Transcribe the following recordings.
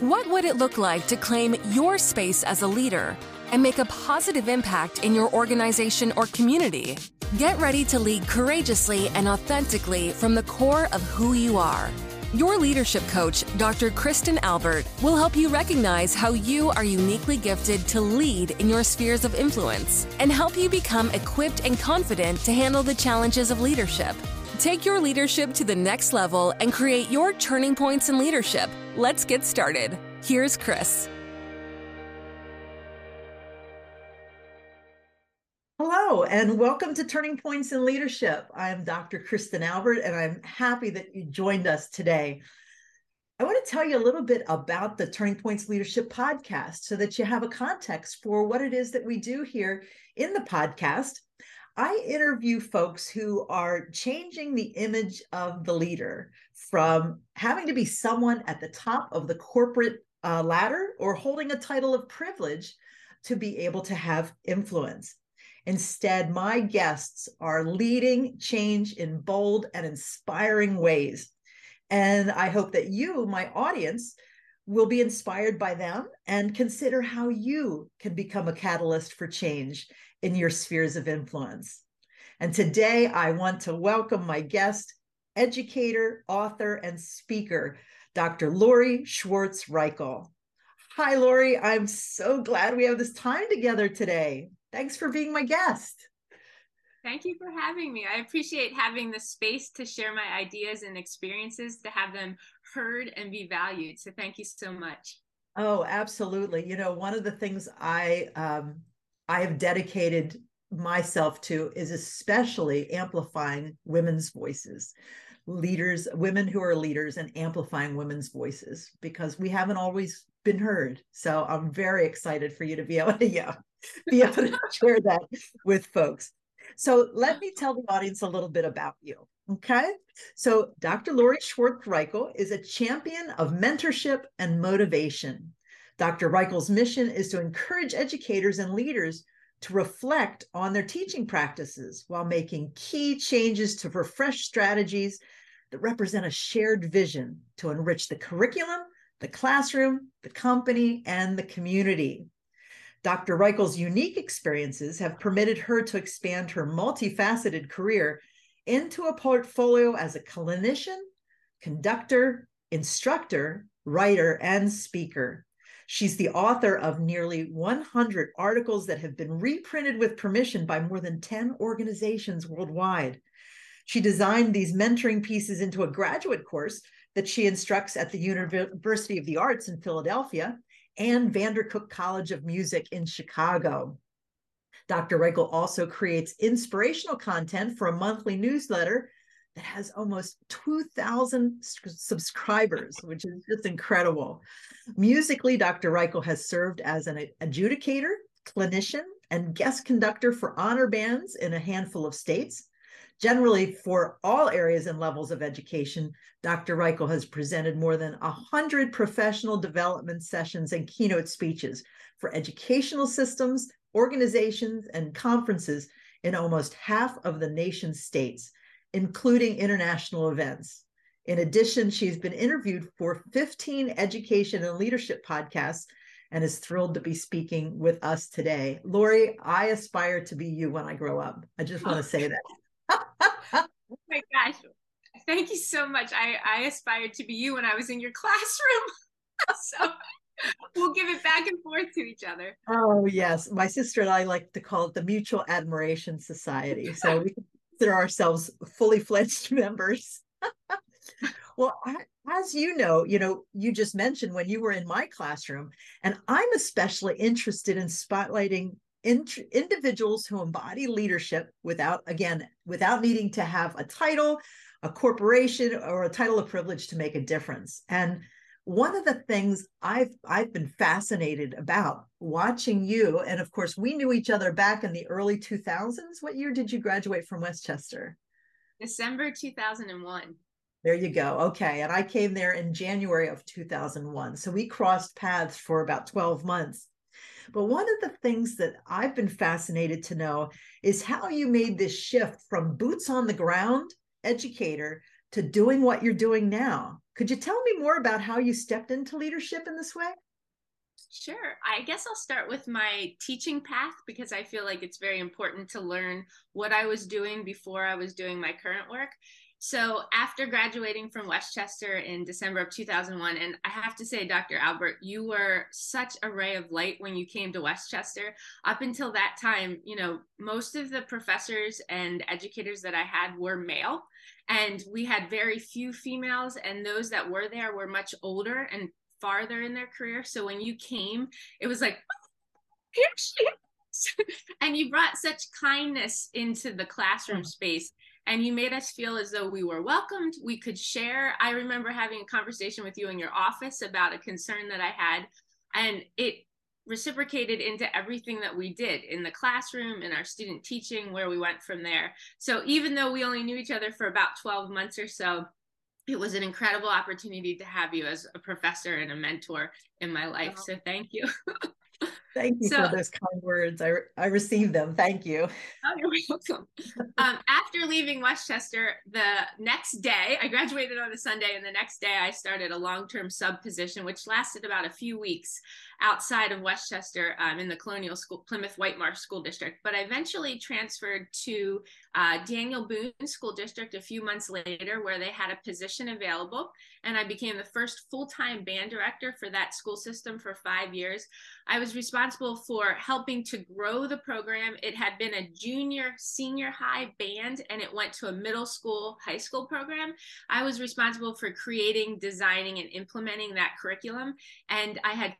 What would it look like to claim your space as a leader and make a positive impact in your organization or community? Get ready to lead courageously and authentically from the core of who you are. Your leadership coach, Dr. Kristen Albert, will help you recognize how you are uniquely gifted to lead in your spheres of influence and help you become equipped and confident to handle the challenges of leadership. Take your leadership to the next level and create your turning points in leadership. Let's get started. Here's Kris. Hello, and welcome to Turning Points in Leadership. I am Dr. Kristen Albert, and I'm happy that you joined us today. I want to tell you a little bit about the Turning Points Leadership podcast so that you have a context for what it is that we do here in the podcast. I interview folks who are changing the image of the leader from having to be someone at the top of the corporate uh, ladder or holding a title of privilege to be able to have influence. Instead, my guests are leading change in bold and inspiring ways. And I hope that you, my audience, will be inspired by them and consider how you can become a catalyst for change in your spheres of influence. And today I want to welcome my guest, educator, author, and speaker, Dr. Lori Schwartz Reichl. Hi, Lori. I'm so glad we have this time together today. Thanks for being my guest. Thank you for having me. I appreciate having the space to share my ideas and experiences, to have them heard and be valued. So thank you so much. Oh, absolutely. You know, one of the things I um, I have dedicated myself to is especially amplifying women's voices leaders women who are leaders and amplifying women's voices because we haven't always been heard so i'm very excited for you to be able to yeah be able to share that with folks. So let me tell the audience a little bit about you. Okay. So Dr. Lori Schwartz Reichl is a champion of mentorship and motivation. Dr. Reichl's mission is to encourage educators and leaders to reflect on their teaching practices while making key changes to refresh strategies that represent a shared vision to enrich the curriculum, the classroom, the company, and the community. Dr. Reichl's unique experiences have permitted her to expand her multifaceted career into a portfolio as a clinician, conductor, instructor, writer, and speaker. She's the author of nearly 100 articles that have been reprinted with permission by more than 10 organizations worldwide. She designed these mentoring pieces into a graduate course that she instructs at the University of the Arts in Philadelphia and VanderCook College of Music in Chicago. Dr. Reichl also creates inspirational content for a monthly newsletter that has almost 2,000 subscribers, which is just incredible. Musically, Dr. Reichl has served as an adjudicator, clinician, and guest conductor for honor bands in a handful of states. Generally, for all areas and levels of education, Dr. Reichl has presented more than 100 professional development sessions and keynote speeches for educational systems, organizations, and conferences in almost half of the nation's states, including international events. In addition, she's been interviewed for 15 education and leadership podcasts and is thrilled to be speaking with us today. Lori, I aspire to be you when I grow up. I just want to say that oh my gosh. Thank you so much. I, I aspired to be you when I was in your classroom. so we'll give it back and forth to each other. Oh, yes. My sister and I like to call it the Mutual Admiration Society. So we consider ourselves fully fledged members. well, I, as you know, you know, you just mentioned when you were in my classroom, and I'm especially interested in spotlighting individuals who embody leadership without, again, without needing to have a title, a corporation, or a title of privilege to make a difference. And one of the things I've I've been fascinated about watching you, and of course, we knew each other back in the early 2000s. What year did you graduate from West Chester? December 2001. There you go. Okay. And I came there in January of 2001. So we crossed paths for about 12 months. But one of the things that I've been fascinated to know is how you made this shift from boots on the ground educator to doing what you're doing now. Could you tell me more about how you stepped into leadership in this way? Sure. I guess I'll start with my teaching path because I feel like it's very important to learn what I was doing before I was doing my current work. So, after graduating from West Chester in December of 2001, and I have to say, Dr. Albert, you were such a ray of light when you came to West Chester. Up until that time, you know, most of the professors and educators that I had were male, and we had very few females, and those that were there were much older and farther in their career. So, when you came, it was like, oh, here she is. and you brought such kindness into the classroom mm-hmm. space and you made us feel as though we were welcomed we could share i remember having a conversation with you in your office about a concern that i had and it reciprocated into everything that we did in the classroom in our student teaching where we went from there so even though we only knew each other for about 12 months or so it was an incredible opportunity to have you as a professor and a mentor in my life so thank you Thank you so, for those kind words. I, I received them. Thank you. Oh, you're welcome. um, after leaving West Chester, the next day, I graduated on a Sunday, and the next day I started a long term sub position, which lasted about a few weeks outside of West Chester um, in the Colonial School, Plymouth Whitemarsh School District. But I eventually transferred to uh, Daniel Boone School District a few months later, where they had a position available. And I became the first full time band director for that school system for five years. I was responsible for helping to grow the program. It had been a junior, senior high band, and it went to a middle school, high school program. I was responsible for creating, designing, and implementing that curriculum. And I had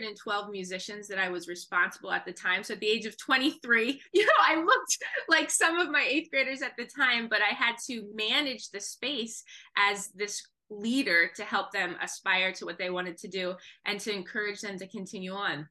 212 musicians that I was responsible at the time. So at the age of 23, you know, I looked like some of my eighth graders at the time, but I had to manage the space as this leader to help them aspire to what they wanted to do and to encourage them to continue on.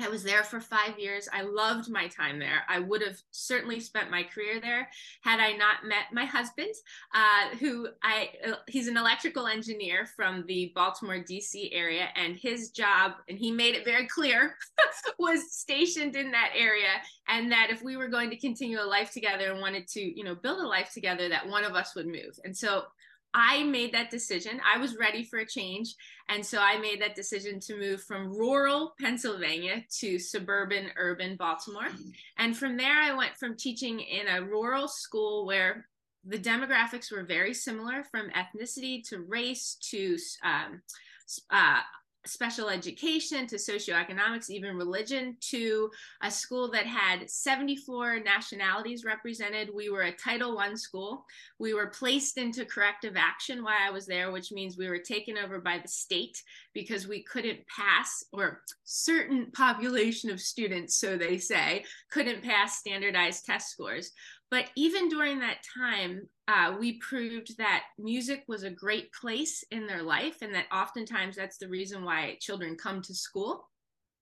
I was there for five years. I loved my time there. I would have certainly spent my career there had I not met my husband, uh, who I uh, he's an electrical engineer from the Baltimore D.C. area, and his job, and he made it very clear, was stationed in that area, and that if we were going to continue a life together and wanted to, you know, build a life together, that one of us would move. And so I made that decision. I was ready for a change. And so I made that decision to move from rural Pennsylvania to suburban, urban Baltimore. And from there, I went from teaching in a rural school where the demographics were very similar from ethnicity to race to um, uh, special education to socioeconomics, even religion, to a school that had 74 nationalities represented. We were a Title I school. We were placed into corrective action while I was there, which means we were taken over by the state because we couldn't pass, or certain population of students, so they say, couldn't pass standardized test scores. But even during that time, uh, we proved that music was a great place in their life, and that oftentimes that's the reason why children come to school.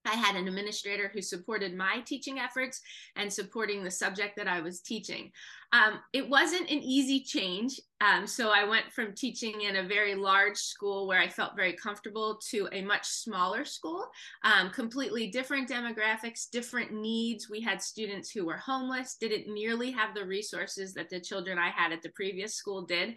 I had an administrator who supported my teaching efforts and supporting the subject that I was teaching. Um, it wasn't an easy change. Um, so I went from teaching in a very large school where I felt very comfortable to a much smaller school, um, completely different demographics, different needs. We had students who were homeless, didn't nearly have the resources that the children I had at the previous school did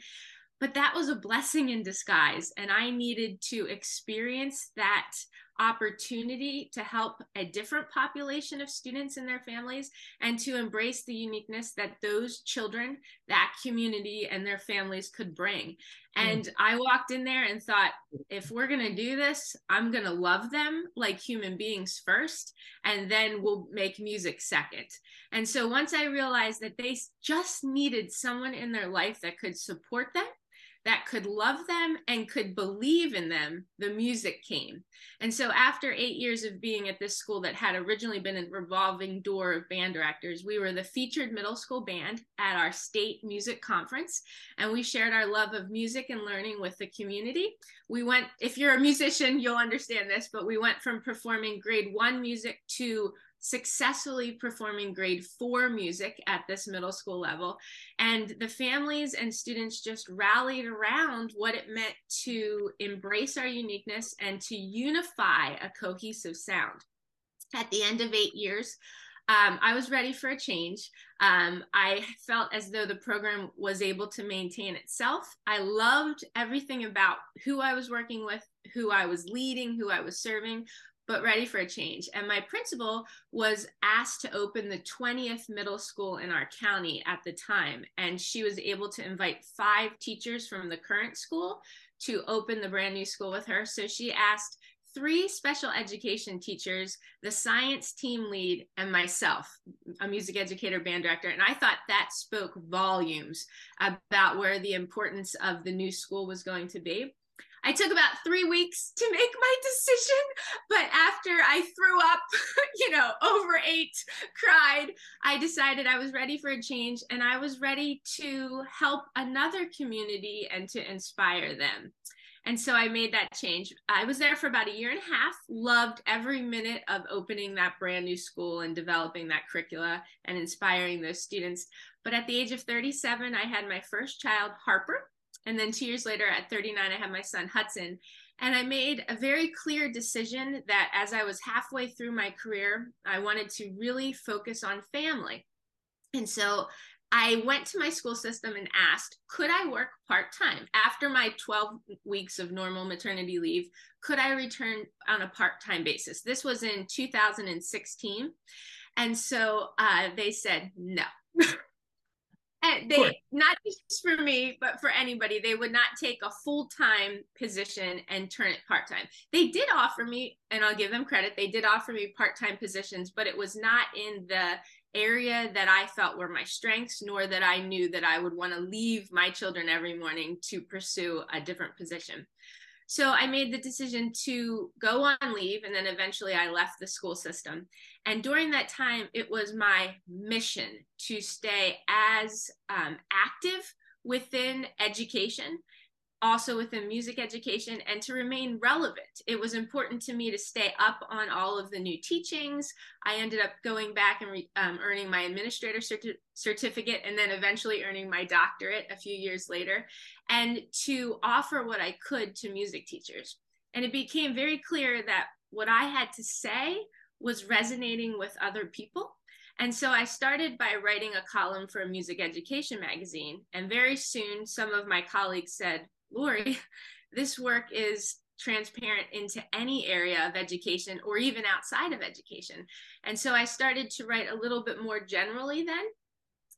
but that was a blessing in disguise and i needed to experience that opportunity to help a different population of students and their families and to embrace the uniqueness that those children, that community, and their families could bring. Hmm. And. I walked in there and thought, if we're going to do this, I'm going to love them like human beings first, and then we'll make music second. And so once I realized that they just needed someone in their life that could support them that could love them and could believe in them, the music came. And so, after eight years of being at this school that had originally been a revolving door of band directors, we were the featured middle school band at our state music conference. And we shared our love of music and learning with the community. We went, if you're a musician, you'll understand this, but we went from performing grade one music to successfully performing grade four music at this middle school level. And the families and students just rallied around what it meant to embrace our uniqueness and to unify a cohesive sound. At the end of eight years, um, I was ready for a change. Um, I felt as though the program was able to maintain itself. I loved everything about who I was working with, who I was leading, who I was serving, but ready for a change. And my principal was asked to open the 20th middle school in our county at the time. And she was able to invite five teachers from the current school to open the brand new school with her. So she asked three special education teachers, the science team lead, and myself, a music educator, band director. And I thought that spoke volumes about where the importance of the new school was going to be. I took about three weeks to make my decision, but after I threw up, you know, over eight, cried, I decided I was ready for a change and I was ready to help another community and to inspire them. And so I made that change. I was there for about a year and a half, loved every minute of opening that brand new school and developing that curricula and inspiring those students. But at the age of 37, I had my first child, Harper. And then two years later, at 39, I had my son, Hudson. And I made a very clear decision that as I was halfway through my career, I wanted to really focus on family. And so I went to my school system and asked, could I work part time after my 12 weeks of normal maternity leave? Could I return on a part time basis? This was in 2016. And so uh, they said no. and they not just for me but for anybody they would not take a full-time position and turn it part-time they did offer me and i'll give them credit they did offer me part-time positions but it was not in the area that I felt were my strengths, nor that I knew that I would want to leave my children every morning to pursue a different position. So I made the decision to go on leave, and then eventually I left the school system. And during that time, it was my mission to stay as um, active within education also within music education and to remain relevant. It was important to me to stay up on all of the new teachings. I ended up going back and re, um, earning my administrator certi- certificate and then eventually earning my doctorate a few years later, and to offer what I could to music teachers. And it became very clear that what I had to say was resonating with other people. And so I started by writing a column for a music education magazine. And very soon, some of my colleagues said, Lori, this work is transparent into any area of education or even outside of education. And so I started to write a little bit more generally then.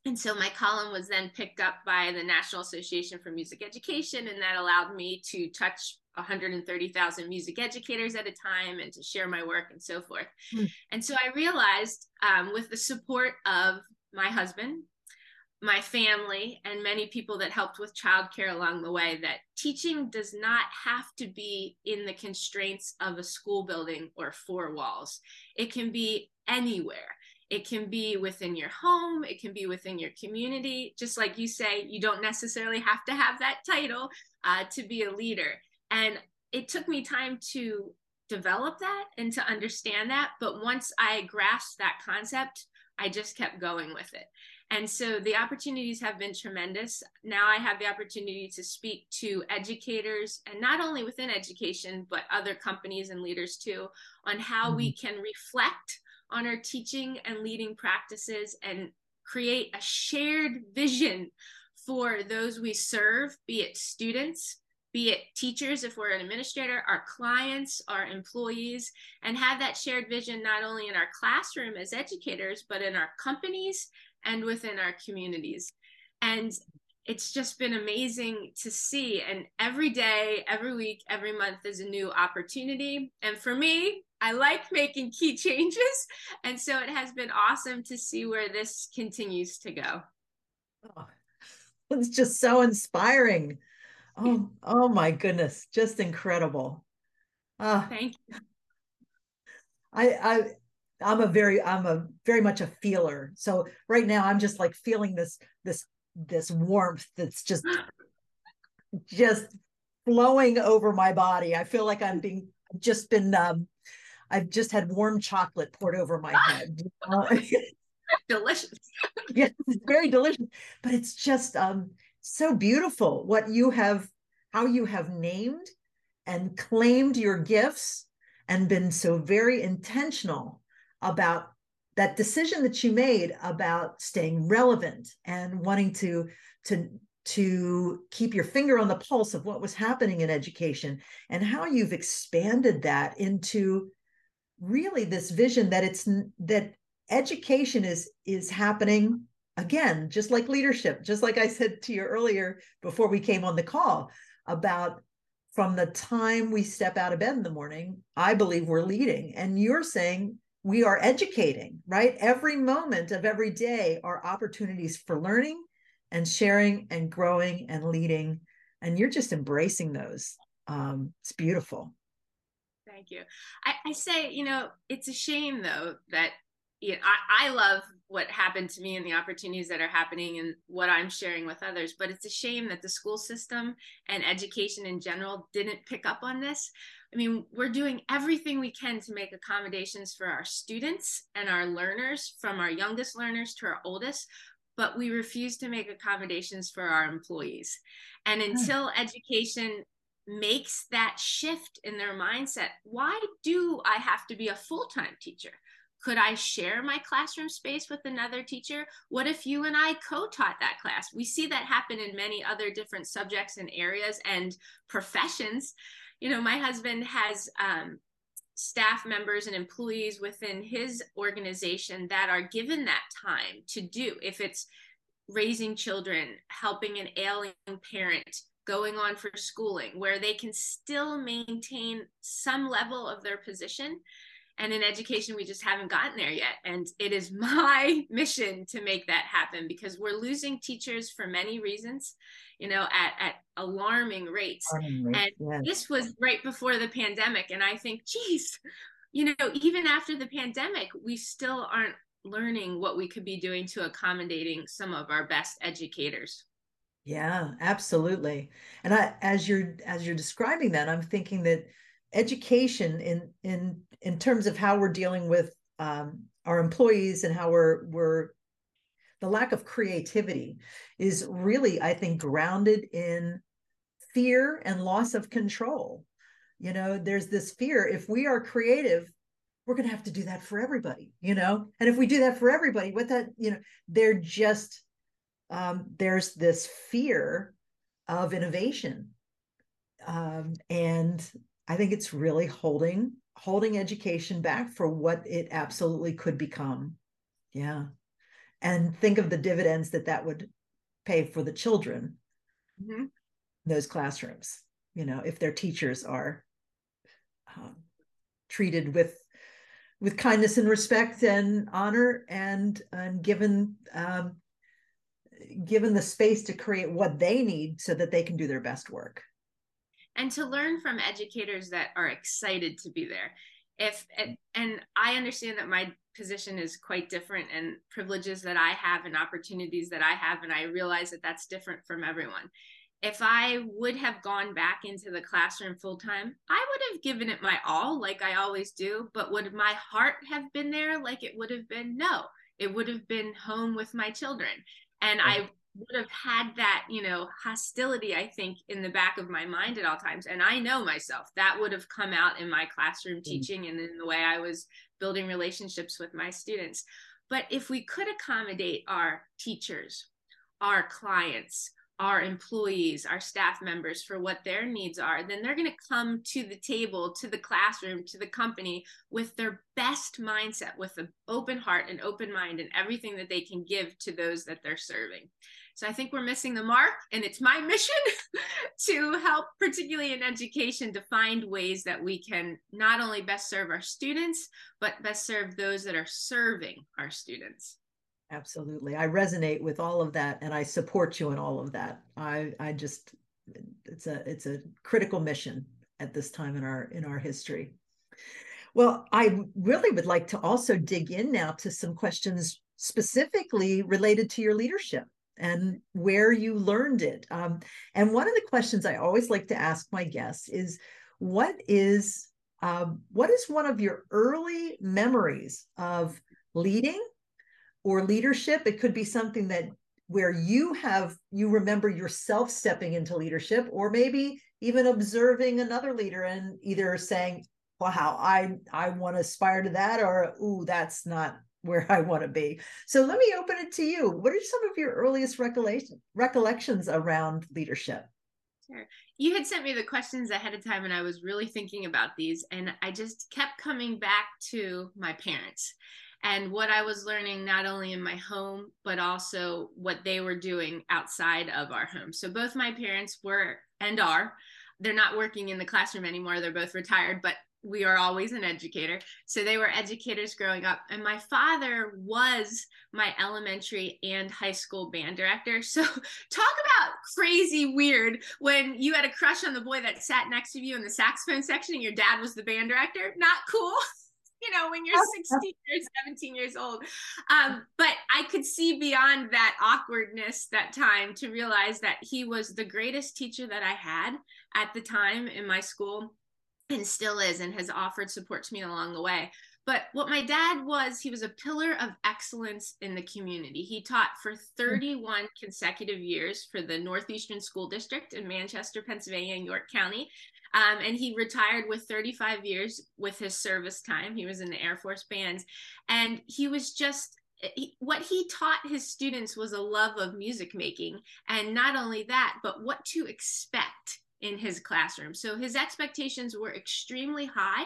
And so my column was then picked up by the National Association for Music Education, and that allowed me to touch 130,000 music educators at a time and to share my work and so forth. Mm. And so I realized, um, with the support of my husband, my family and many people that helped with childcare along the way that teaching does not have to be in the constraints of a school building or four walls. It can be anywhere. It can be within your home, it can be within your community. Just like you say, you don't necessarily have to have that title uh, to be a leader. And it took me time to develop that and to understand that. But once I grasped that concept, I just kept going with it. And so the opportunities have been tremendous. Now I have the opportunity to speak to educators and not only within education, but other companies and leaders too, on how mm-hmm. we can reflect on our teaching and leading practices and create a shared vision for those we serve, be it students, be it teachers, if we're an administrator, our clients, our employees, and have that shared vision not only in our classroom as educators, but in our companies and within our communities. And it's just been amazing to see. And every day, every week, every month is a new opportunity. And for me, I like making key changes. And so it has been awesome to see where this continues to go. Oh, it's just so inspiring. Oh, oh my goodness, just incredible. Uh, Thank you. I, I I'm a very I'm a very much a feeler. So right now I'm just like feeling this this this warmth that's just just flowing over my body. I feel like I'm being just been um I've just had warm chocolate poured over my head. delicious. yes, it's very delicious. But it's just um so beautiful what you have how you have named and claimed your gifts and been so very intentional about that decision that you made about staying relevant and wanting to to to keep your finger on the pulse of what was happening in education and how you've expanded that into really this vision that it's that education is is happening again just like leadership just like i said to you earlier before we came on the call about from the time we step out of bed in the morning i believe we're leading. And you're saying we are educating right? Every moment of every day are opportunities for learning and sharing and growing and leading. And you're just embracing those. Um, it's beautiful. Thank you. I, I say you know it's a shame though that you know, I, I love what happened to me and the opportunities that are happening and what I'm sharing with others. But it's a shame that the school system and education in general didn't pick up on this. I mean, we're doing everything we can to make accommodations for our students and our learners, from our youngest learners to our oldest, but we refuse to make accommodations for our employees. And hmm. until education makes that shift in their mindset, why do I have to be a full time teacher? Could I share my classroom space with another teacher? What if you and I co taught that class? We see that happen in many other different subjects and areas and professions. You know, my husband has um, staff members and employees within his organization that are given that time to do. If it's raising children, helping an ailing parent, going on for schooling, where they can still maintain some level of their position and in education we just haven't gotten there yet. And it is my mission to make that happen because we're losing teachers for many reasons you know at, at alarming rates. Alarming and yes. this was right before the pandemic. And i think geez you know even after the pandemic we still aren't learning what we could be doing to accommodating some of our best educators. Yeah absolutely. And i as you're as you're describing that i'm thinking that education in in in terms of how we're dealing with um, our employees and how we're we're the lack of creativity is really i think grounded in fear and loss of control. You know there's this fear if we are creative we're going to have to do that for everybody you know? And if we do that for everybody what that you know they're just um, there's this fear of innovation um, and I think it's really holding holding education back for what it absolutely could become. Yeah. And think of the dividends that that would pay for the children mm-hmm. those classrooms, you know, if their teachers are um, treated with with kindness and respect and honor and and given um, given the space to create what they need so that they can do their best work and to learn from educators that are excited to be there. If and i understand that my position is quite different and privileges that i have and opportunities that i have and i realize that that's different from everyone. If i would have gone back into the classroom full time i would have given it my all like i always do but would my heart have been there like it would have been? No it would have been home with my children. And i would have had that, you know, hostility, I think, in the back of my mind at all times. And I know myself that would have come out in my classroom mm. teaching and in the way I was building relationships with my students. But if we could accommodate our teachers, our clients, our employees, our staff members for what their needs are, then they're going to come to the table, to the classroom, to the company with their best mindset, with an open heart and open mind and everything that they can give to those that they're serving. So I think we're missing the mark, and it's my mission to help, particularly in education, to find ways that we can not only best serve our students, but best serve those that are serving our students. Absolutely. I resonate with all of that and I support you in all of that. I I just it's a it's a critical mission at this time in our in our history. Well, I really would like to also dig in now to some questions specifically related to your leadership and where you learned it. Um, and one of the questions I always like to ask my guests is, what is um, what is one of your early memories of leading or leadership? It could be something that where you have you remember yourself stepping into leadership, or maybe even observing another leader and either saying, "Wow, I I want to aspire to that," or "Ooh, that's not where I want to be. So let me open it to you. What are some of your earliest recollection, recollections around leadership? Sure. You had sent me the questions ahead of time, and I was really thinking about these, and I just kept coming back to my parents and what I was learning not only in my home, but also what they were doing outside of our home. So both my parents were and are, they're not working in the classroom anymore. They're both retired, but we are always an educator. So they were educators growing up. And my father was my elementary and high school band director. So talk about crazy weird when you had a crush on the boy that sat next to you in the saxophone section and your dad was the band director. Not cool. you know, when you're 16 or 17 years old. Um, but I could see beyond that awkwardness that time to realize that he was the greatest teacher that I had at the time in my school and still is and has offered support to me along the way. But what my dad was, he was a pillar of excellence in the community. He taught for hmm. 31 consecutive years for the Northeastern School District in Manchester, Pennsylvania, and York County. Um, and he retired with 35 years with his service time. He was in the Air Force Bands. And he was just he, what he taught his students was a love of music making. And not only that, but what to expect in his classroom. So his expectations were extremely high,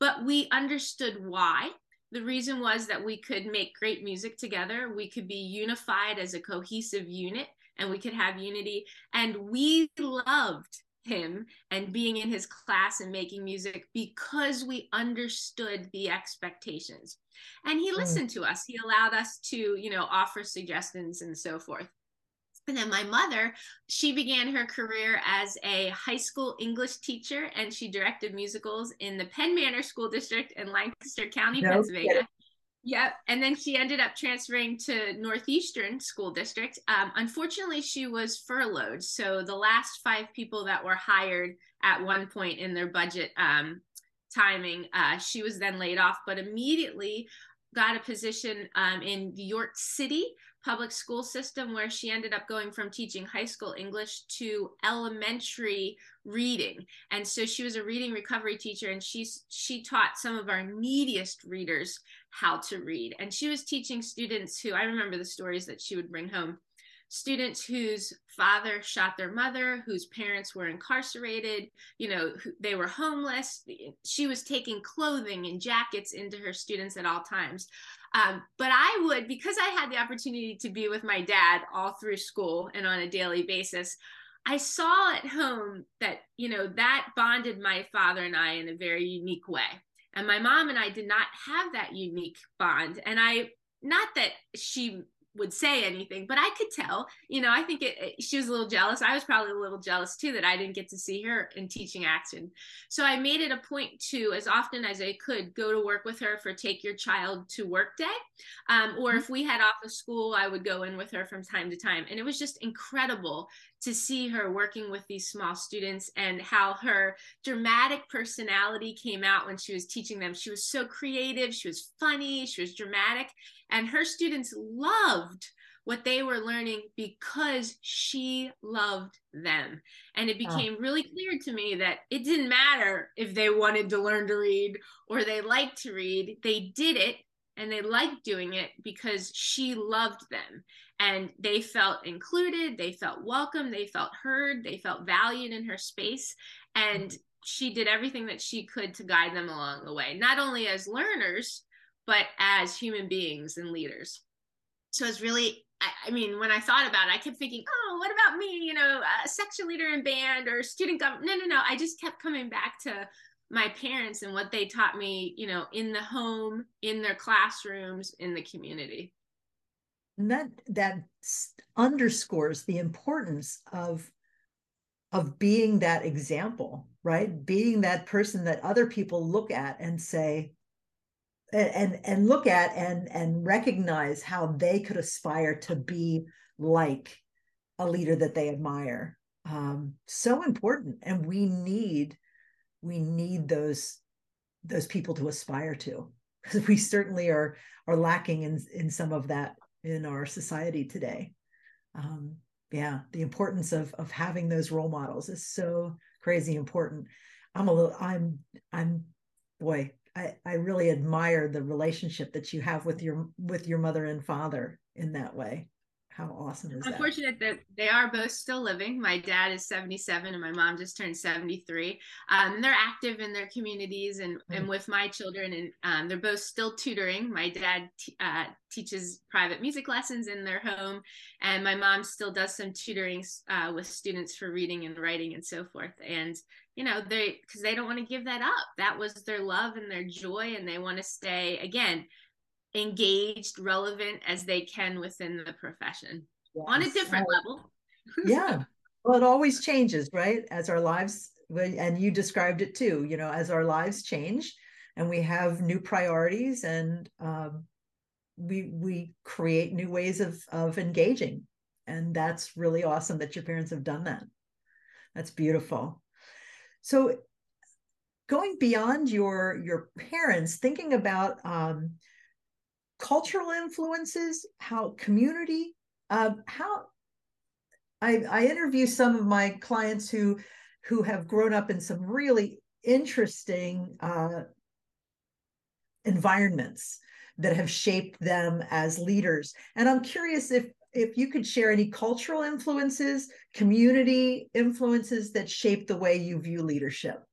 but we understood why. The reason was that we could make great music together, we could be unified as a cohesive unit, and we could have unity. And we loved him and being in his class and making music because we understood the expectations and he mm. listened to us he allowed us to you know offer suggestions and so forth and then my mother she began her career as a high school english teacher and she directed musicals in the penn manor school district in lancaster county no, pennsylvania Yep. And then she ended up transferring to Northeastern School District. Um, unfortunately, she was furloughed. So the last five people that were hired at one point in their budget um, timing, uh, she was then laid off, but immediately got a position um, in New York City public school system where she ended up going from teaching high school English to elementary reading. And so she was a reading recovery teacher and she's she taught some of our neediest readers how to read. And she was teaching students who I remember the stories that she would bring home students whose father shot their mother, whose parents were incarcerated, you know, they were homeless. She was taking clothing and jackets into her students at all times. Um, but I would, because I had the opportunity to be with my dad all through school and on a daily basis, I saw at home that, you know, that bonded my father and I in a very unique way. And my mom and I did not have that unique bond. And I, not that she would say anything, but I could tell. You know, I think it, it, she was a little jealous. I was probably a little jealous too that I didn't get to see her in teaching action. So I made it a point to, as often as I could, go to work with her for Take Your Child to Work Day. Um, or mm-hmm. if we had off of school, I would go in with her from time to time. And it was just incredible to see her working with these small students and how her dramatic personality came out when she was teaching them. She was so creative, she was funny, she was dramatic, and her students loved what they were learning because she loved them. And it became oh. really clear to me that it didn't matter if they wanted to learn to read or they liked to read, they did it and they liked doing it because she loved them and they felt included they felt welcome they felt heard they felt valued in her space and mm-hmm. she did everything that she could to guide them along the way not only as learners but as human beings and leaders so it's really I, mean, when I thought about it, I kept thinking, oh, what about me? You know, a section leader in band or student government. No, no, no. I just kept coming back to my parents and what they taught me, you know, in the home, in their classrooms, in the community that that underscores the importance of of being that example right? Being that person that other people look at and say and and look at and and recognize how they could aspire to be like a leader that they admire. Um, so important. And we need we need those those people to aspire to. Because we certainly are are lacking in in some of that in our society today. Um, yeah, the importance of of having those role models is so crazy important. I'm a little, I'm, I'm, boy, I, I really admire the relationship that you have with your with your mother and father in that way how awesome is I'm that? fortunate that they are both still living. My dad is 77 and my mom just turned 73. Um, they're active in their communities and, mm-hmm. and with my children, and um, they're both still tutoring. My dad t- uh, teaches private music lessons in their home, and my mom still does some tutoring uh, with students for reading and writing and so forth. And you know, they because they don't want to give that up. That was their love and their joy, and they want to stay again engaged, relevant as they can within the profession yes. on a different level. yeah. Well, it always changes, right? As our lives, and you described it too, you know, as our lives change and we have new priorities and um, we we create new ways of of engaging and that's really awesome that your parents have done that that's beautiful so going beyond your your parents thinking about um, cultural influences, how community, uh, how I, I interview some of my clients who who have grown up in some really interesting uh, environments that have shaped them as leaders. And I'm curious if if you could share any cultural influences, community influences that shape the way you view leadership.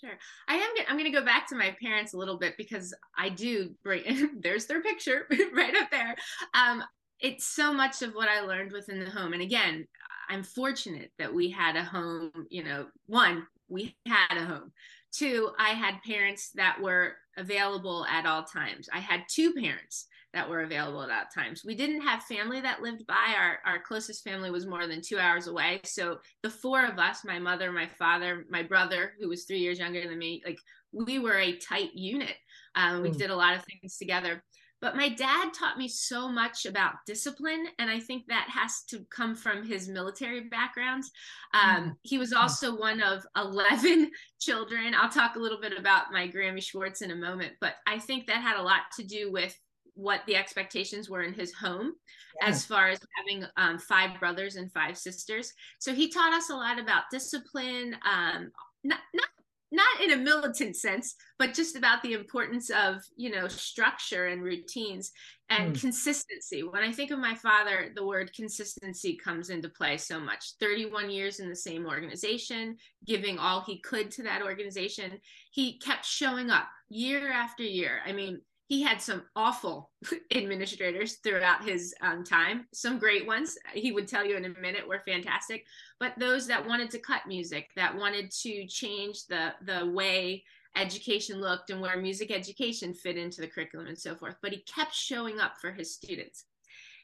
Sure. I am. I'm going to go back to my parents a little bit because I do bring. there's their picture right up there. Um, it's so much of what I learned within the home, and again, I'm fortunate that we had a home. You know, one, we had a home. Two, I had parents that were available at all times. I had two parents that were available at that times. We didn't have family that lived by. Our our closest family was more than two hours away. So the four of us, my mother, my father, my brother, who was three years younger than me, like we were a tight unit. Um, we mm. did a lot of things together. But my dad taught me so much about discipline, and I think that has to come from his military background. Um, mm. He was also one of 11 children. I'll talk a little bit about my Grammy Schwartz in a moment, but I think that had a lot to do with what the expectations were in his home yeah. as far as having um, five brothers and five sisters. So he taught us a lot about discipline um, not, not not in a militant sense but just about the importance of you know structure and routines and mm. consistency. When i think of my father the word consistency comes into play so much. 31 years in the same organization giving all he could to that organization. He kept showing up year after year. I mean he had some awful administrators throughout his um, time some great ones. He would tell you in a minute were fantastic but those that wanted to cut music that wanted to change the the way education looked and where music education fit into the curriculum and so forth but he kept showing up for his students.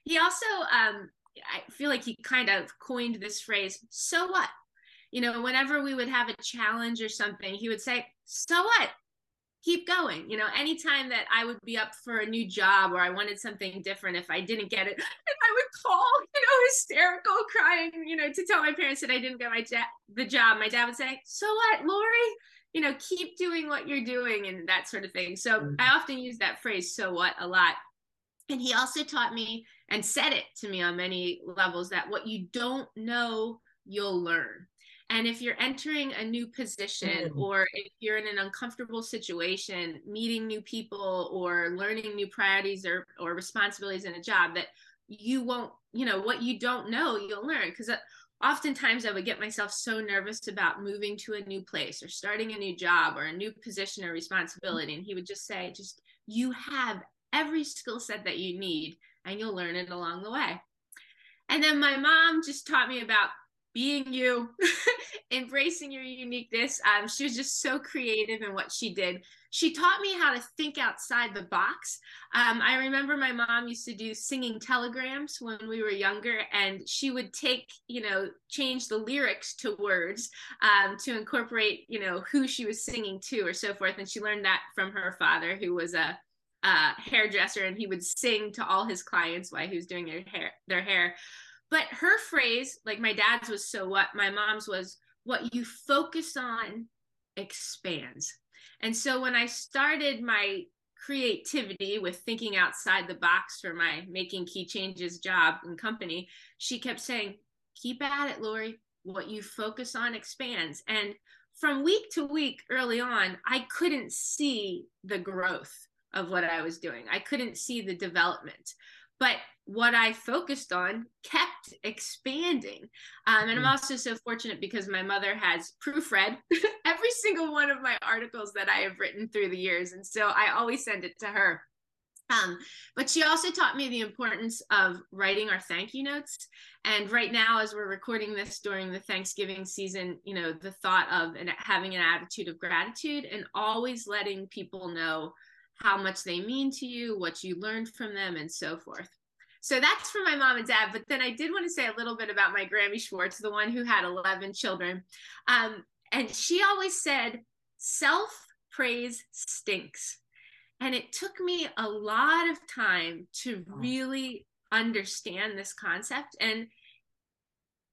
He also um, i feel like he kind of coined this phrase so what? You know whenever we would have a challenge or something he would say so what keep going. You know, anytime that I would be up for a new job or I wanted something different, if I didn't get it, I would call, you know, hysterical, crying, you know, to tell my parents that I didn't get my ja- the job. My dad would say, "So what, Lori? You know, keep doing what you're doing," and that sort of thing. So mm-hmm. I often use that phrase "so what" a lot. And he also taught me and said it to me on many levels that what you don't know, you'll learn. And if you're entering a new position mm. or if you're in an uncomfortable situation, meeting new people or learning new priorities or, or responsibilities in a job, that you won't, you know, what you don't know, you'll learn. Because uh, oftentimes I would get myself so nervous about moving to a new place or starting a new job or a new position or responsibility. And he would just say, just you have every skill set that you need and you'll learn it along the way. And then my mom just taught me about being you, embracing your uniqueness. Um, she was just so creative in what she did. She taught me how to think outside the box. Um, I remember my mom used to do singing telegrams when we were younger, and she would take, you know, change the lyrics to words um, to incorporate, you know, who she was singing to or so forth. And she learned that from her father, who was a uh, hairdresser, and he would sing to all his clients while he was doing their hair. Their hair. But her phrase, like my dad's was so what, my mom's was what you focus on expands. And so when I started my creativity with thinking outside the box for my making key changes job and company, she kept saying, keep at it, Lori. What you focus on expands. And from week to week early on, I couldn't see the growth of what I was doing. I couldn't see the development. But what I focused on kept expanding. Um, and I'm mm-hmm. also so fortunate because my mother has proofread every single one of my articles that I have written through the years. And so I always send it to her. Um, but she also taught me the importance of writing our thank you notes. And right now, as we're recording this during the Thanksgiving season, you know, the thought of and having an attitude of gratitude and always letting people know how much they mean to you, what you learned from them, and so forth. So that's for my mom and dad. But then I did want to say a little bit about my Grammy Schwartz, the one who had 11 children. Um, and she always said, self praise stinks. And it took me a lot of time to really understand this concept. And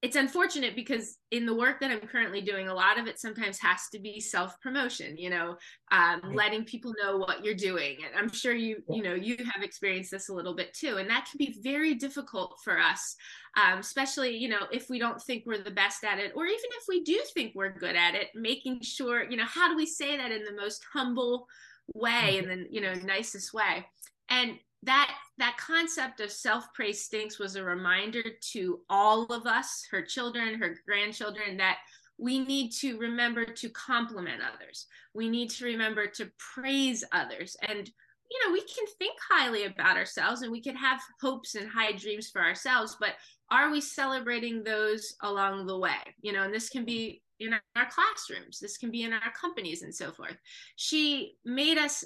it's unfortunate because in the work that I'm currently doing, a lot of it sometimes has to be self promotion, you know, um, right. letting people know what you're doing. And I'm sure you, you know, you have experienced this a little bit too. And that can be very difficult for us, um, especially, you know, if we don't think we're the best at it, or even if we do think we're good at it, making sure, you know, how do we say that in the most humble way and then, you know, nicest way? And that that concept of self praise stinks was a reminder to all of us her children her grandchildren that we need to remember to compliment others. We need to remember to praise others. And you know we can think highly about ourselves and we can have hopes and high dreams for ourselves but are we celebrating those along the way? You know and this can be in our classrooms. This can be in our companies and so forth. She made us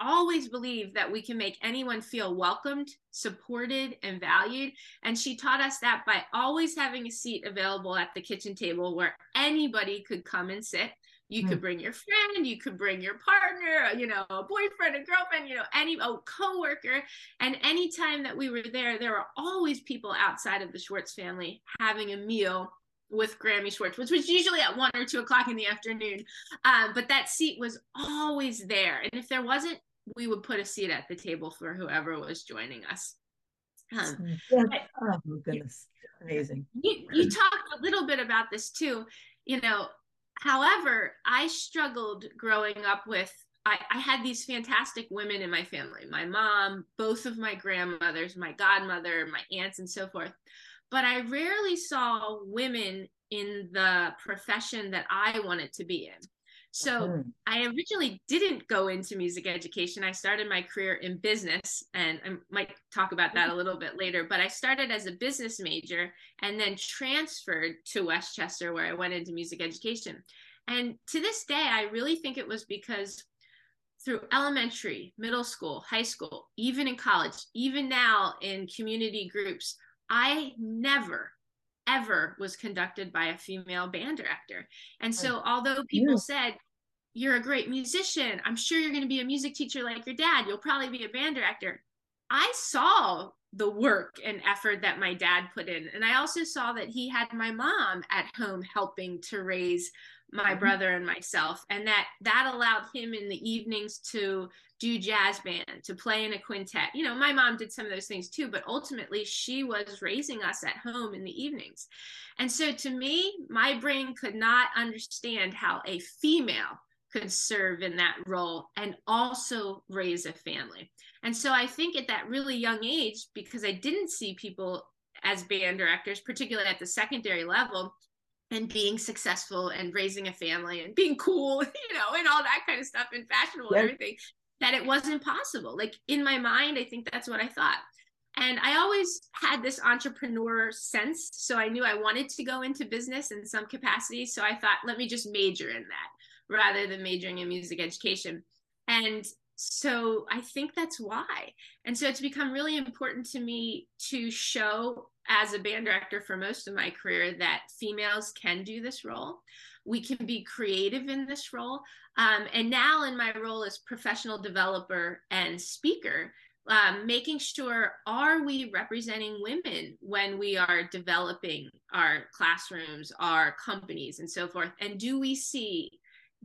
always believe that we can make anyone feel welcomed, supported, and valued. And she taught us that by always having a seat available at the kitchen table where anybody could come and sit. You could hmm. bring your friend, you could bring your partner, you know, a boyfriend, a girlfriend, you know, any a coworker. And anytime that we were there, there were always people outside of the Schwartz family having a meal with Grammy Schwartz, which was usually at one or two o'clock in the afternoon. Um, but that seat was always there. And if there wasn't, we would put a seat at the table for whoever was joining us. Um, yeah. oh my goodness, amazing. You, you talked a little bit about this too. You know, however, I struggled growing up with I, I, had these fantastic women in my family my mom, both of my grandmothers, my godmother, my aunts, and so forth but I rarely saw women in the profession that I wanted to be in. So mm-hmm. I originally didn't go into music education. I started my career in business, and I might talk about that a little bit later. But I started as a business major and then transferred to West Chester, where I went into music education. And to this day, I really think it was because through elementary, middle school, high school, even in college, even now in community groups, I never ever was conducted by a female band director. And so although people said you're a great musician, I'm sure you're going to be a music teacher like your dad, you'll probably be a band director. I saw the work and effort that my dad put in. And I also saw that he had my mom at home helping to raise my mm-hmm. brother and myself and that that allowed him in the evenings to do jazz band to play in a quintet. You know my mom did some of those things too but ultimately she was raising us at home in the evenings. And so to me my brain could not understand how a female could serve in that role and also raise a family. And so i think at that really young age because i didn't see people as band directors particularly at the secondary level and being successful and raising a family and being cool, you know, and all that kind of stuff and fashionable and everything, that it wasn't possible. Like in my mind, I think that's what I thought. And I always had this entrepreneur sense. So I knew I wanted to go into business in some capacity. So I thought, let me just major in that rather than majoring in music education. And so I think that's why. And so it's become really important to me to show as a band director for most of my career that females can do this role. We can be creative in this role. Um, and now, in my role as professional developer and speaker, um, making sure are we representing women when we are developing our classrooms, our companies, and so forth? And do we see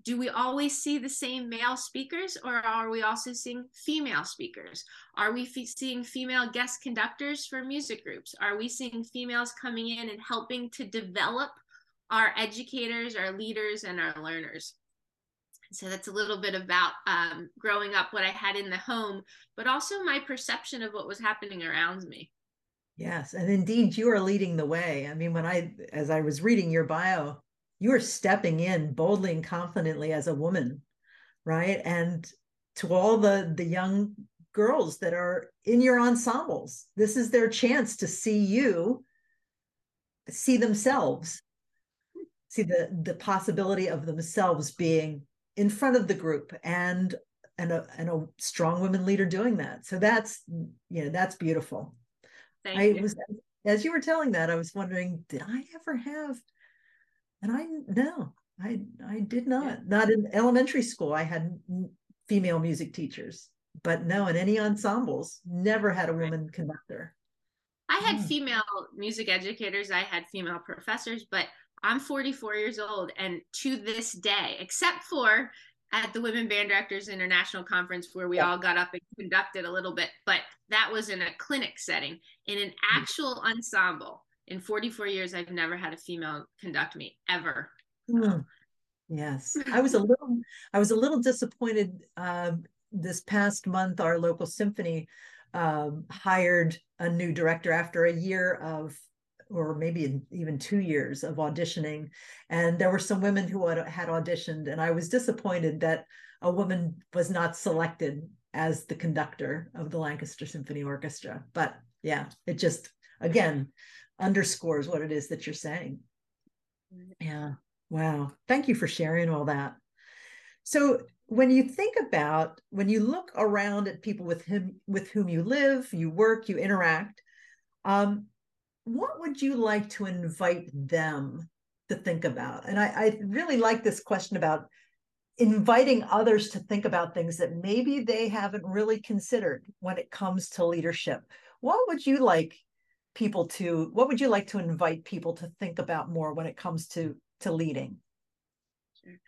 do we always see the same male speakers or are we also seeing female speakers are we f- seeing female guest conductors for music groups are we seeing females coming in and helping to develop our educators, our leaders, and our learners. So that's a little bit about um, growing up, what I had in the home, but also my perception of what was happening around me. Yes, and indeed, you are leading the way. I mean, when I, as I was reading your bio, you are stepping in boldly and confidently as a woman, right? And to all the the young girls that are in your ensembles, this is their chance to see you, see themselves, see the the possibility of themselves being in front of the group and and a, and a strong women leader doing that. So that's you know that's beautiful. Thank I you. was as you were telling that, I was wondering, did I ever have? And I no, I I did not. Yeah. Not in elementary school. I had female music teachers, but no, in any ensembles, never had a woman right. conductor. I had mm. female music educators. I had female professors, but I'm 44 years old, and to this day, except for at the Women Band Directors International Conference, where we yeah. all got up and conducted a little bit, but that was in a clinic setting. In an mm-hmm. actual ensemble, in 44 years, I've never had a female conduct me ever. Mm. Yes, I was a little, I was a little disappointed. Uh, this past month, our local symphony um, hired a new director after a year of or maybe even two years of auditioning. And there were some women who had, had auditioned, and I was disappointed that a woman was not selected as the conductor of the Lancaster Symphony Orchestra. But yeah, it just, again, underscores what it is that you're saying. Yeah. Wow. Thank you for sharing all that. So when you think about when you look around at people with him with whom you live, you work, you interact, um, what would you like to invite them to think about? And I, I really like this question about inviting others to think about things that maybe they haven't really considered when it comes to leadership. What would you like people to what would you like to invite people to think about more when it comes to to leading? Sure.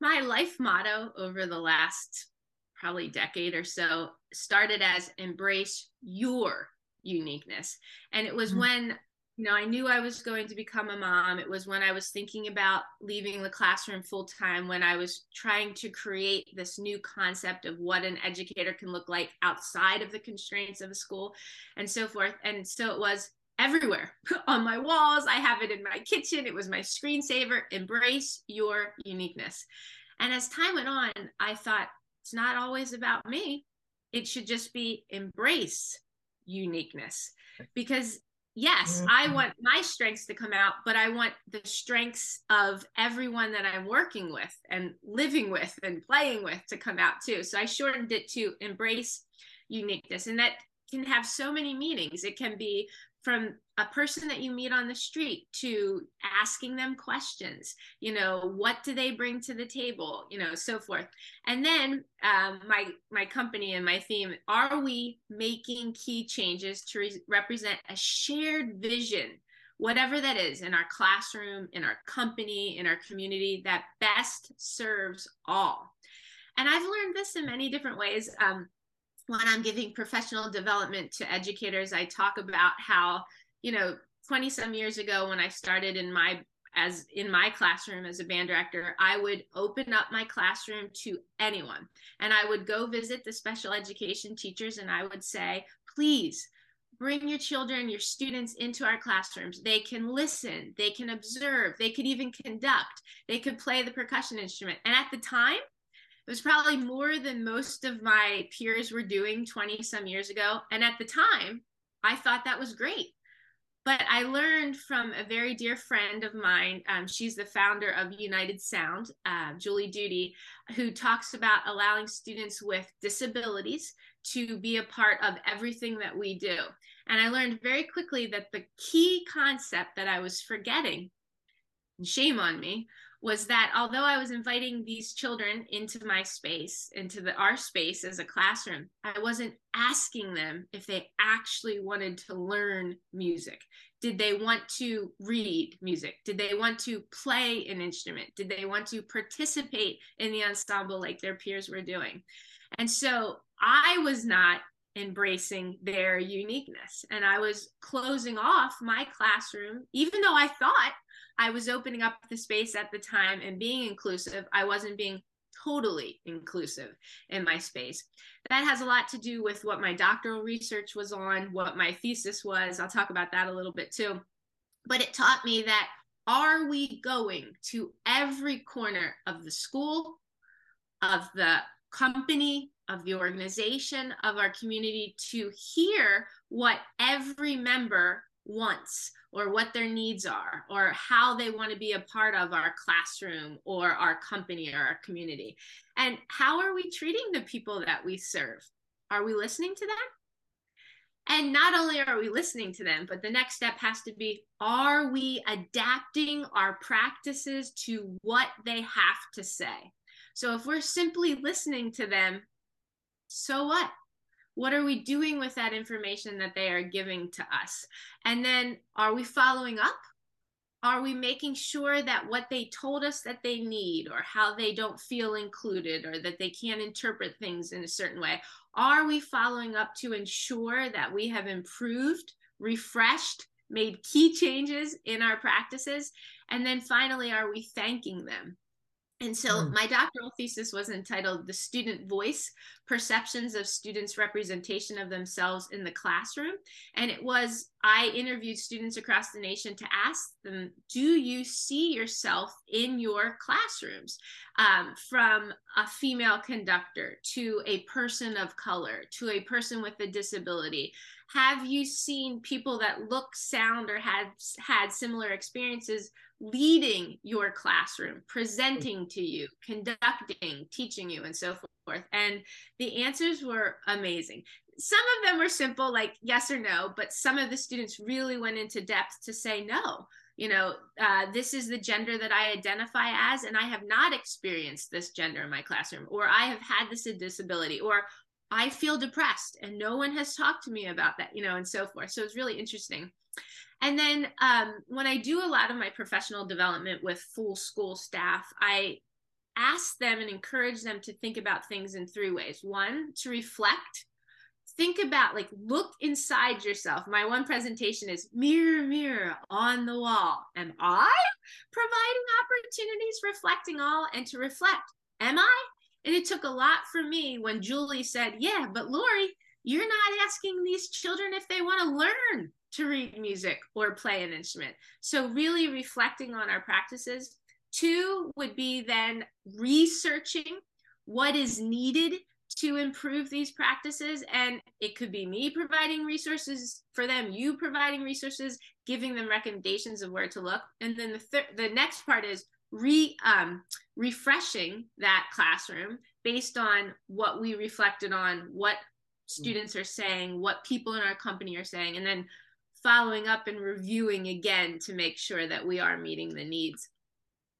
My life motto over the last probably decade or so started as embrace your uniqueness. And it was mm-hmm. when you know, I knew I was going to become a mom. It was when I was thinking about leaving the classroom full time, when I was trying to create this new concept of what an educator can look like outside of the constraints of a school and so forth. And so it was everywhere on my walls. I have it in my kitchen. It was my screensaver. Embrace your uniqueness. And as time went on, I thought it's not always about me. It should just be embrace uniqueness because yes mm-hmm. i want my strengths to come out but i want the strengths of everyone that i'm working with and living with and playing with to come out too so i shortened it to embrace uniqueness and that can have so many meanings it can be from a person that you meet on the street to asking them questions you know what do they bring to the table you know so forth. And then um, my my company and my theme are we making key changes to re- represent a shared vision whatever that is in our classroom in our company in our community that best serves all? And i've learned this in many different ways. Um, when I'm giving professional development to educators, I talk about how, you know, 20 some years ago when I started in my as in my classroom as a band director, I would open up my classroom to anyone. And I would go visit the special education teachers and I would say, please bring your children, your students into our classrooms. They can listen, they can observe, they could even conduct, they could play the percussion instrument. And at the time, it was probably more than most of my peers were doing 20 some years ago. And at the time, I thought that was great. But I learned from a very dear friend of mine. Um, she's the founder of United Sound, uh, Julie Duty, who talks about allowing students with disabilities to be a part of everything that we do. And I learned very quickly that the key concept that I was forgetting, shame on me, was that although I was inviting these children into my space, into the our space as a classroom, I wasn't asking them if they actually wanted to learn music. Did they want to read music? Did they want to play an instrument? Did they want to participate in the ensemble like their peers were doing? And so I was not embracing their uniqueness and I was closing off my classroom, even though I thought I was opening up the space at the time and being inclusive, I wasn't being totally inclusive in my space. That has a lot to do with what my doctoral research was on, what my thesis was. I'll talk about that a little bit too. But it taught me that are we going to every corner of the school, of the company, of the organization, of our community to hear what every member wants or what their needs are or how they want to be a part of our classroom or our company or our community. And how are we treating the people that we serve? Are we listening to them? And not only are we listening to them, but the next step has to be are we adapting our practices to what they have to say? So if we're simply listening to them, so what? What are we doing with that information that they are giving to us? And then are we following up? Are we making sure that what they told us that they need, or how they don't feel included, or that they can't interpret things in a certain way, are we following up to ensure that we have improved, refreshed, made key changes in our practices? And then finally, are we thanking them? And so mm. my doctoral thesis was entitled The Student Voice Perceptions of Students' Representation of Themselves in the Classroom. And it was, I interviewed students across the nation to ask them, Do you see yourself in your classrooms? Um, from a female conductor to a person of color to a person with a disability. Have you seen people that look, sound, or had had similar experiences leading your classroom, presenting to you, conducting, teaching you, and so forth. And the answers were amazing. Some of them were simple, like yes or no, but some of the students really went into depth to say no. You know, uh, this is the gender that I identify as, and I have not experienced this gender in my classroom, or I have had this disability, or I feel depressed and no one has talked to me about that, you know, and so forth. So it's really interesting. And then um, when I do a lot of my professional development with full school staff, I ask them and encourage them to think about things in three ways. One, to reflect. Think about, like, look inside yourself. My one presentation is mirror, mirror on the wall. Am I providing opportunities, reflecting all, and to reflect? Am I? And it took a lot for me when Julie said, Yeah, but Lori, you're not asking these children if they want to learn to read music or play an instrument. So, really reflecting on our practices. Two would be then researching what is needed to improve these practices. And it could be me providing resources for them, you providing resources, giving them recommendations of where to look. And then the, third, the next part is re um, refreshing that classroom based on what we reflected on, what students are saying, what people in our company are saying, and then following up and reviewing again to make sure that we are meeting the needs.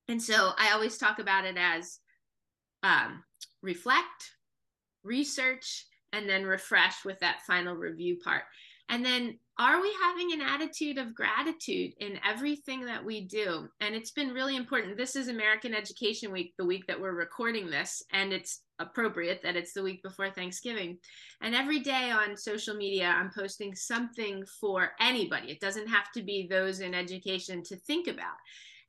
And so I always talk about it as um, reflect, research, and then refresh with that final review part. And then, are we having an attitude of gratitude in everything that we do? And it's been really important. This is American Education Week, the week that we're recording this, and it's appropriate that it's the week before Thanksgiving. And every day on social media, I'm posting something for anybody. It doesn't have to be those in education to think about.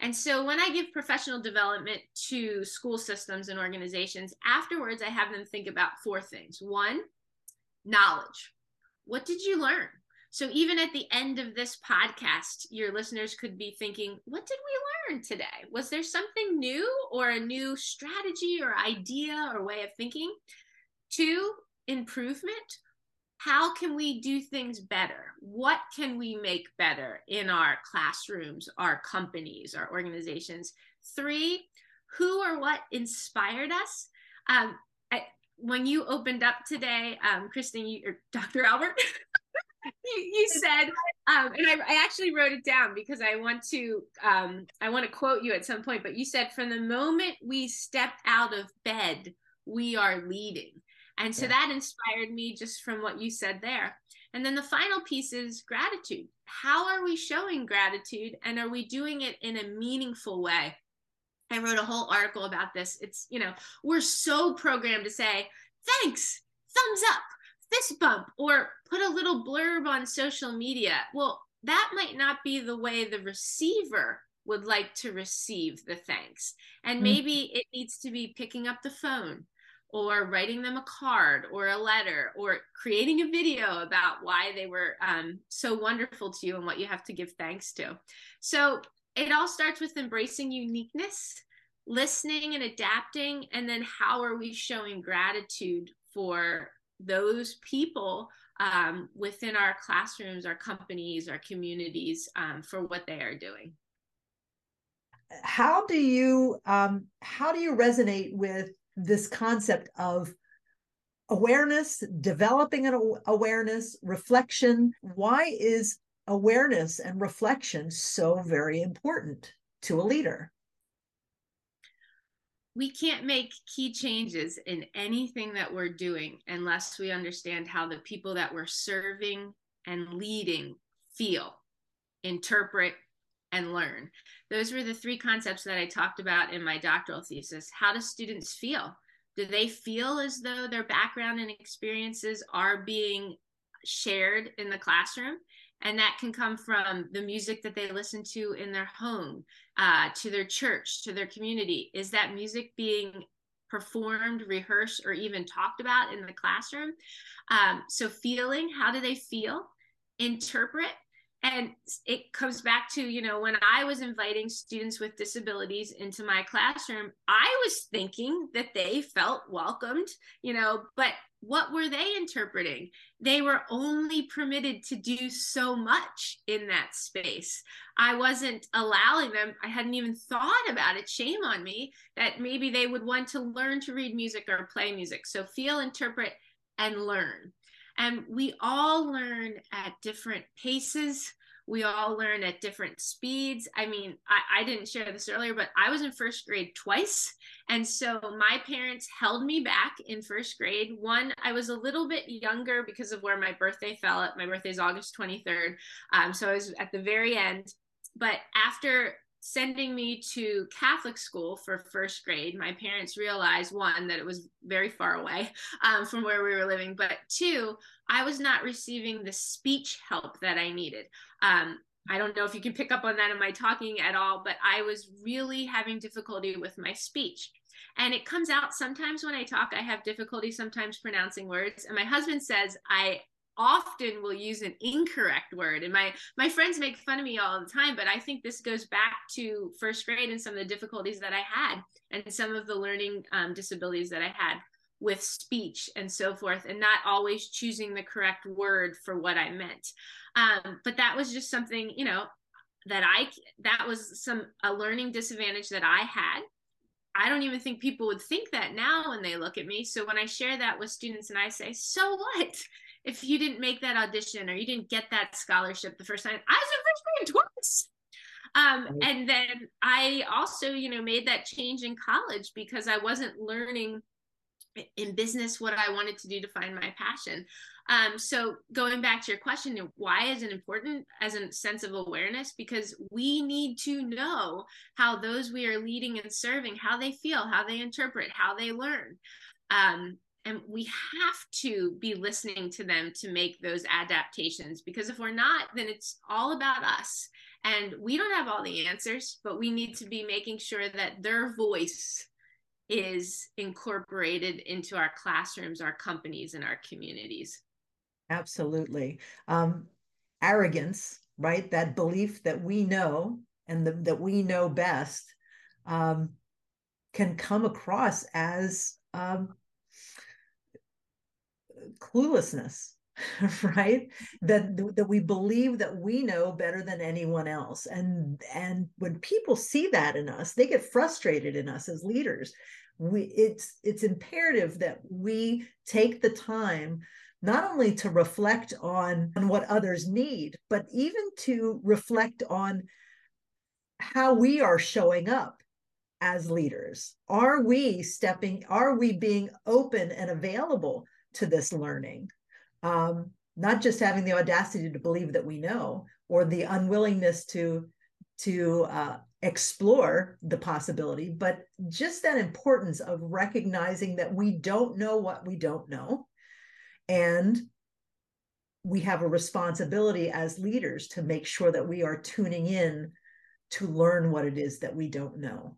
And so when I give professional development to school systems and organizations, afterwards, I have them think about four things. One, knowledge. What did you learn? So even at the end of this podcast, your listeners could be thinking, what did we learn today? Was there something new or a new strategy or idea or way of thinking? Two, improvement. How can we do things better? What can we make better in our classrooms, our companies, our organizations? Three, who or what inspired us? Um, I, when you opened up today, um, Kristen, you, or Dr. Albert, you, you said, um, and I, I, actually wrote it down because I want to, um, I want to quote you at some point. But you said, from the moment we step out of bed, we are leading, and so yeah. that inspired me just from what you said there. And then the final piece is gratitude. How are we showing gratitude, and are we doing it in a meaningful way? I wrote a whole article about this. It's, you know, we're so programmed to say, thanks, thumbs up, fist bump or put a little blurb on social media. Well, that might not be the way the receiver would like to receive the thanks. And Mm. maybe it needs to be picking up the phone or writing them a card or a letter or creating a video about why they were um, so wonderful to you and what you have to give thanks to. So it all starts with embracing uniqueness, listening and adapting, and then how are we showing gratitude for those people um, within our classrooms, our companies, our communities um, for what they are doing. How do you um, how do you resonate with this concept of awareness, developing an awareness, reflection? Why is awareness and reflection so very important to a leader? We can't make key changes in anything that we're doing unless we understand how the people that we're serving and leading feel, interpret, and learn. Those were the three concepts that I talked about in my doctoral thesis. How do students feel? Do they feel as though their background and experiences are being shared in the classroom? And that can come from the music that they listen to in their home uh, to their church to their community. Is that music being performed rehearsed or even talked about in the classroom? Um, so feeling how do they feel? Interpret. And it comes back to you know when i was inviting students with disabilities into my classroom i was thinking that they felt welcomed you know but what were they interpreting? They were only permitted to do so much in that space. I wasn't allowing them i hadn't even thought about it. Shame on me that maybe they would want to learn to read music or play music. So feel interpret and learn. And we all learn at different paces. We all learn at different speeds. I mean, I, I, didn't share this earlier, but I was in first grade twice. And so my parents held me back in first grade. One, I was a little bit younger because of where my birthday fell at. My birthday is August 23rd. Um, so I was at the very end. But after sending me to Catholic school for first grade, my parents realized one, that it was very far away um, from where we were living, but two, I was not receiving the speech help that I needed. Um, I don't know if you can pick up on that in my talking at all, but I was really having difficulty with my speech. And it comes out sometimes when I talk, I have difficulty sometimes pronouncing words. And my husband says I often will use an incorrect word and my my friends make fun of me all the time but i think this goes back to first grade and some of the difficulties that i had and some of the learning um, disabilities that i had with speech and so forth and not always choosing the correct word for what i meant um, but that was just something you know that i that was some a learning disadvantage that i had I don't even think people would think that now when they look at me. So when I share that with students and I say, so what? If you didn't make that audition or you didn't get that scholarship the first time, I was in first grade twice. Um, and then I also, you know, made that change in college because I wasn't learning in business what I wanted to do to find my passion. Um, so going back to your question, why is it important as a sense of awareness? Because we need to know how those we are leading and serving, how they feel, how they interpret, how they learn. Um, and we have to be listening to them to make those adaptations because if we're not then it's all about us. And we don't have all the answers but we need to be making sure that their voice is incorporated into our classrooms our companies and our communities. Absolutely. Um, arrogance right? That belief that we know and the, that we know best um, can come across as um, cluelessness right? That that we believe that we know better than anyone else. And and when people see that in us they get frustrated in us as leaders. We it's it's imperative that we take the time not only to reflect on, on what others need but even to reflect on how we are showing up as leaders. Are we stepping are we being open and available to this learning. Um, not just having the audacity to believe that we know or the unwillingness to to uh, explore the possibility but just that importance of recognizing that we don't know what we don't know and we have a responsibility as leaders to make sure that we are tuning in to learn what it is that we don't know.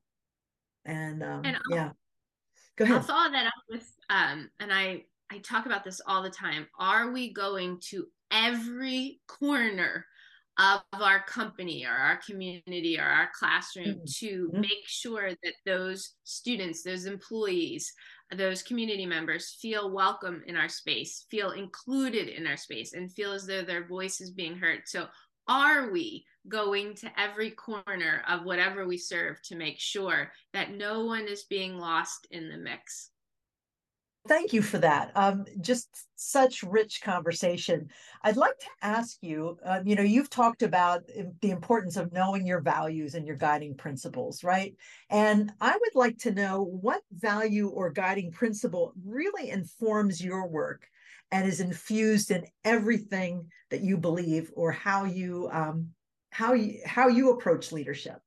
And, um, and yeah, go ahead. I'll follow that up with, um, and I, I talk about this all the time. Are we going to every corner of our company or our community or our classroom mm-hmm. to mm-hmm. make sure that those students, those employees, those community members feel welcome in our space, feel included in our space, and feel as though their voice is being heard. So, are we going to every corner of whatever we serve to make sure that no one is being lost in the mix? Thank you for that. Um, just such rich conversation. I'd like to ask you, um, you know, you've talked about the importance of knowing your values and your guiding principles, right? And I would like to know what value or guiding principle really informs your work and is infused in everything that you believe or how you um, how you how you approach leadership.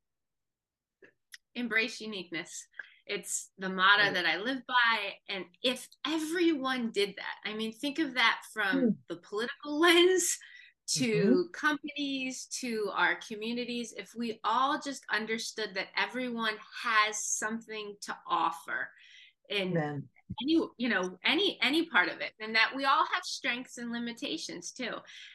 Embrace uniqueness it's the motto that I live by. And if everyone did that, I mean, think of that from mm. the political lens to mm-hmm. companies to our communities. If we all just understood that everyone has something to offer and Amen any you know any any part of it and that we all have strengths and limitations too.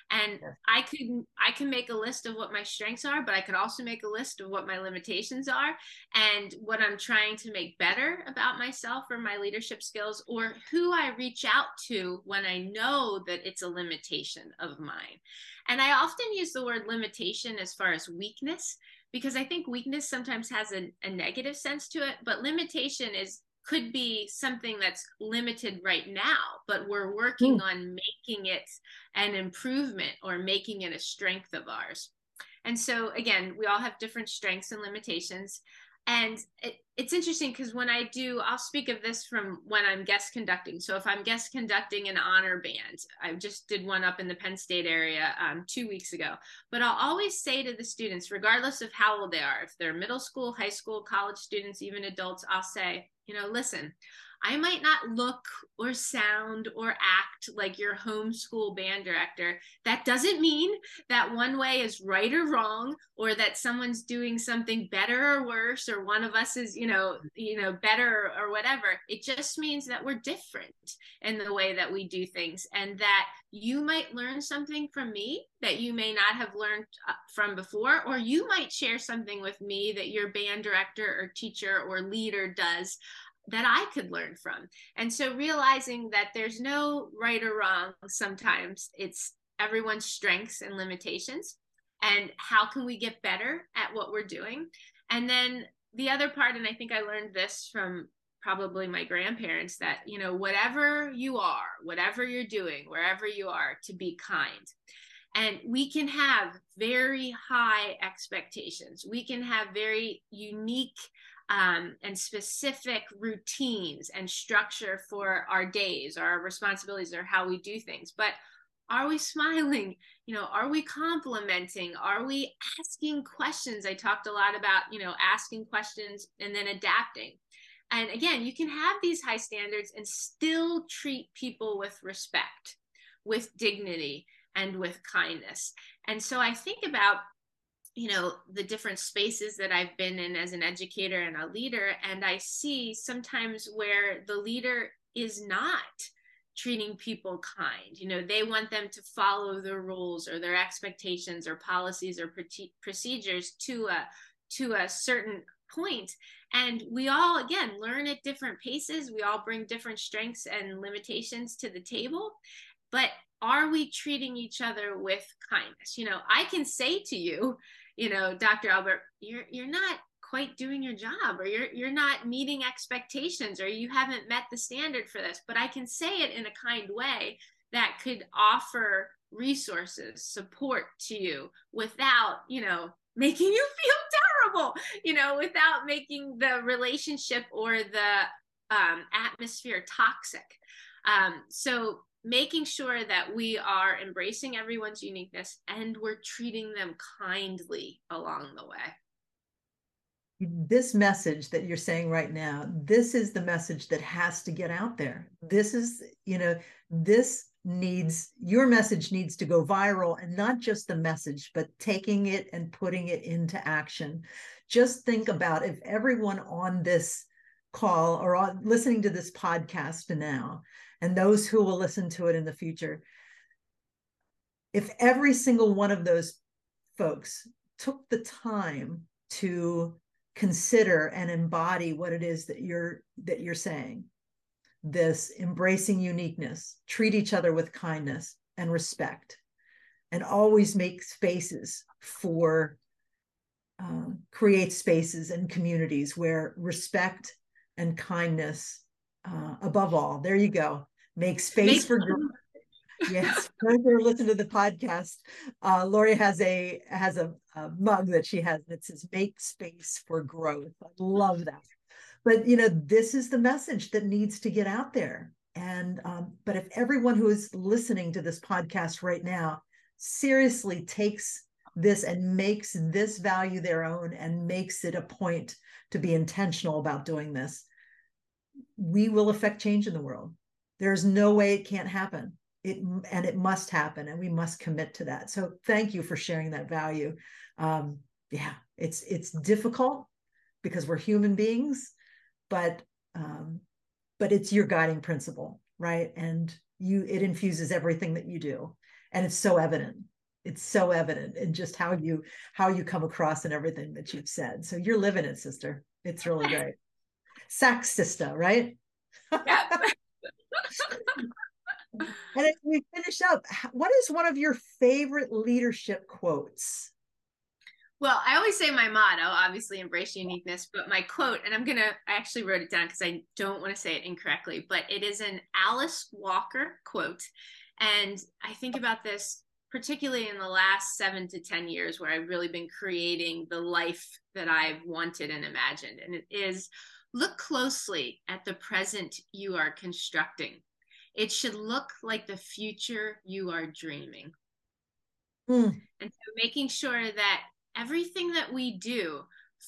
And i could i can make a list of what my strengths are but i could also make a list of what my limitations are and what i'm trying to make better about myself or my leadership skills or who i reach out to when i know that it's a limitation of mine. And i often use the word limitation as far as weakness because I think weakness sometimes has a, a, negative sense to it, but limitation is could be something that's limited right now, but we're working mm. on making it an improvement or making it a strength of ours. And so, again, we all have different strengths and limitations. And it, it's interesting because when I do, I'll speak of this from when I'm guest conducting. So if I'm guest conducting an honor band, I just did one up in the Penn State area um, two weeks ago. But I'll always say to the students, regardless of how old they are, if they're middle school, high school, college students, even adults, I'll say, you know, listen, I might not look or sound or act like your homeschool band director. That doesn't mean that one way is right or wrong or that someone's doing something better or worse or one of us is, you know, you know, better or whatever. It just means that we're different in the way that we do things and that you might learn something from me that you may not have learned uh, from before or you might share something with me that your band director or teacher or leader does that I could learn from. And so realizing that there's no right or wrong sometimes, it's everyone's strengths and limitations. And how can we get better at what we're doing? And then the other part, and I think I learned this from probably my grandparents, that, you know, whatever you are, whatever you're doing, wherever you are, to be kind. And we can have very high expectations. We can have very unique um, and specific routines and structure for our days our responsibilities or how we do things. But are we smiling? You know, are we complimenting? Are we asking questions? I talked a lot about, you know, asking questions and then adapting. And again, you can have these high standards and still treat people with respect, with dignity, and with kindness. And so I think about you know the different spaces that i've been in as an educator and a leader and i see sometimes where the leader is not treating people kind. You know they want them to follow the rules or their expectations or policies or procedures to a to a certain point. And we all again learn at different paces. We all bring different strengths and limitations to the table but are we treating each other with kindness? You know i can say to you you know, Dr. Albert, you're you're not quite doing your job or you're you're not meeting expectations or you haven't met the standard for this, but I can say it in a kind way that could offer resources, support to you without, you know, making you feel terrible, you know, without making the relationship or the um, atmosphere toxic. Um, so making sure that we are embracing everyone's uniqueness and we're treating them kindly along the way. This message that you're saying right now this is the message that has to get out there. This is you know this needs your message needs to go viral and not just the message but taking it and putting it into action. Just think about if everyone on this call or on listening to this podcast now and those who will listen to it in the future. If every single one of those folks took the time to consider and embody what it is that you're that you're saying this embracing uniqueness treat each other with kindness and respect and always make spaces for um, create spaces and communities where respect and kindness uh, above all there you go. Make space make for growth yes who listen to the podcast uh, lori has a has a, a mug that she has that says make space for growth. I love that. But you know this is the message that needs to get out there. And um, but if everyone who is listening to this podcast right now seriously takes this and makes this value their own and makes it a point to be intentional about doing this we will affect change in the world. There's no way it can't happen. It and it must happen and we must commit to that. So thank you for sharing that value. Um yeah it's it's difficult because we're human beings but um but it's your guiding principle right? And you it infuses everything that you do and it's so evident. It's so evident in just how you how you come across and everything that you've said. So you're living it sister. It's really great sax sister right yeah. and as we finish up, what is one of your favorite leadership quotes? Well, I always say my motto, obviously embrace uniqueness, but my quote, and I'm going to, I actually wrote it down because I don't want to say it incorrectly, but it is an Alice Walker quote. And I think about this particularly in the last seven to 10 years where I've really been creating the life that I've wanted and imagined. And it is look closely at the present you are constructing it should look like the future you are dreaming. Mm. And so making sure that everything that we do,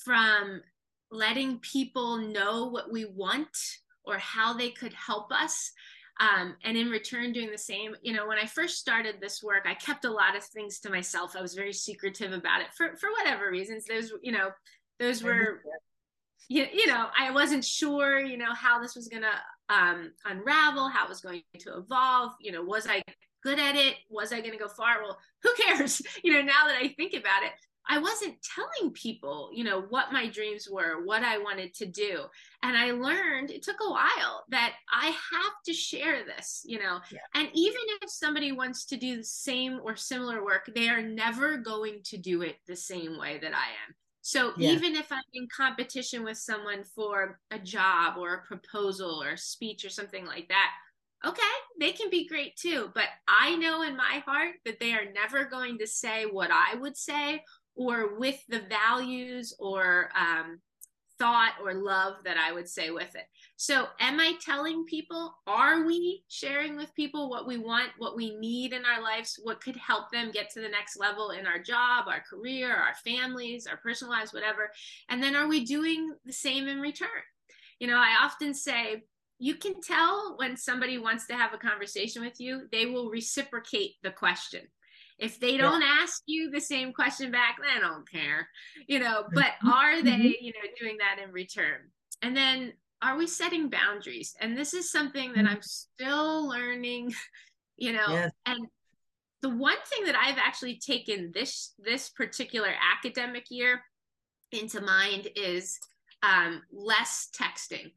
from letting people know what we want or how they could help us, um, and in return doing the same you know when i first started this work i kept a lot of things to myself i was very secretive about it for for whatever reasons those you know those were you, you know i wasn't sure you know how this was going to um, unravel, how it was going to evolve. You know, was I good at it? Was I going to go far? Well, who cares? You know, now that I think about it, I wasn't telling people, you know, what my dreams were, what I wanted to do. And I learned it took a while that I have to share this, you know. Yeah. And even if somebody wants to do the same or similar work, they are never going to do it the same way that I am. So yeah. even if I'm in competition with someone for a job or a proposal or a speech or something like that, okay, they can be great too. But I know in my heart that they are never going to say what I would say or with the values or um, thought or love that I would say with it. So, am I telling people? Are we sharing with people what we want, what we need in our lives, what could help them get to the next level in our job, our career, our families, our personal lives, whatever? And then, are we doing the same in return? You know, I often say, you can tell when somebody wants to have a conversation with you, they will reciprocate the question if they don't yeah. ask you the same question back, they don't care, you know, but mm-hmm. are they, mm-hmm. you know, doing that in return? And then are we setting boundaries? And this is something that mm-hmm. I'm still learning, you know, yes. and the one thing that I've actually taken this this particular academic year into mind is um, less texting.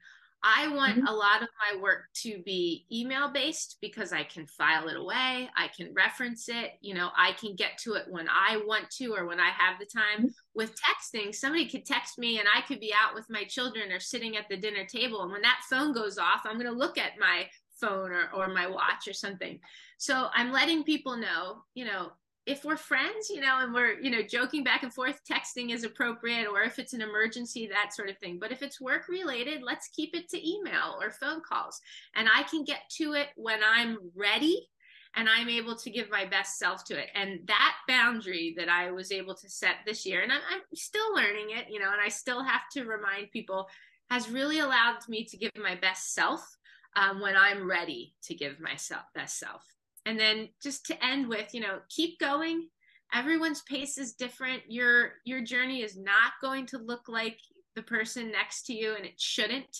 I want mm-hmm. a lot of my work to be email based because I can file it away, I can reference it, you know, I can get to it when I want to or when I have the time. Mm-hmm. With texting, somebody could text me and I could be out with my children or sitting at the dinner table. And when that phone goes off, I'm going to look at my phone or, or my watch or something. So I'm letting people know, you know, if we're friends, you know, and we're, you know, joking back and forth, texting is appropriate, or if it's an emergency, that sort of thing. But if it's work related, let's keep it to email or phone calls. And I can get to it when I'm ready and I'm able to give my best self to it. And that boundary that I was able to set this year, and I'm, I'm still learning it, you know, and I still have to remind people, has really allowed me to give my best self um, when I'm ready to give myself best self. And then just to end with, you know, keep going. Everyone's pace is different. Your your journey is not going to look like the person next to you, and it shouldn't.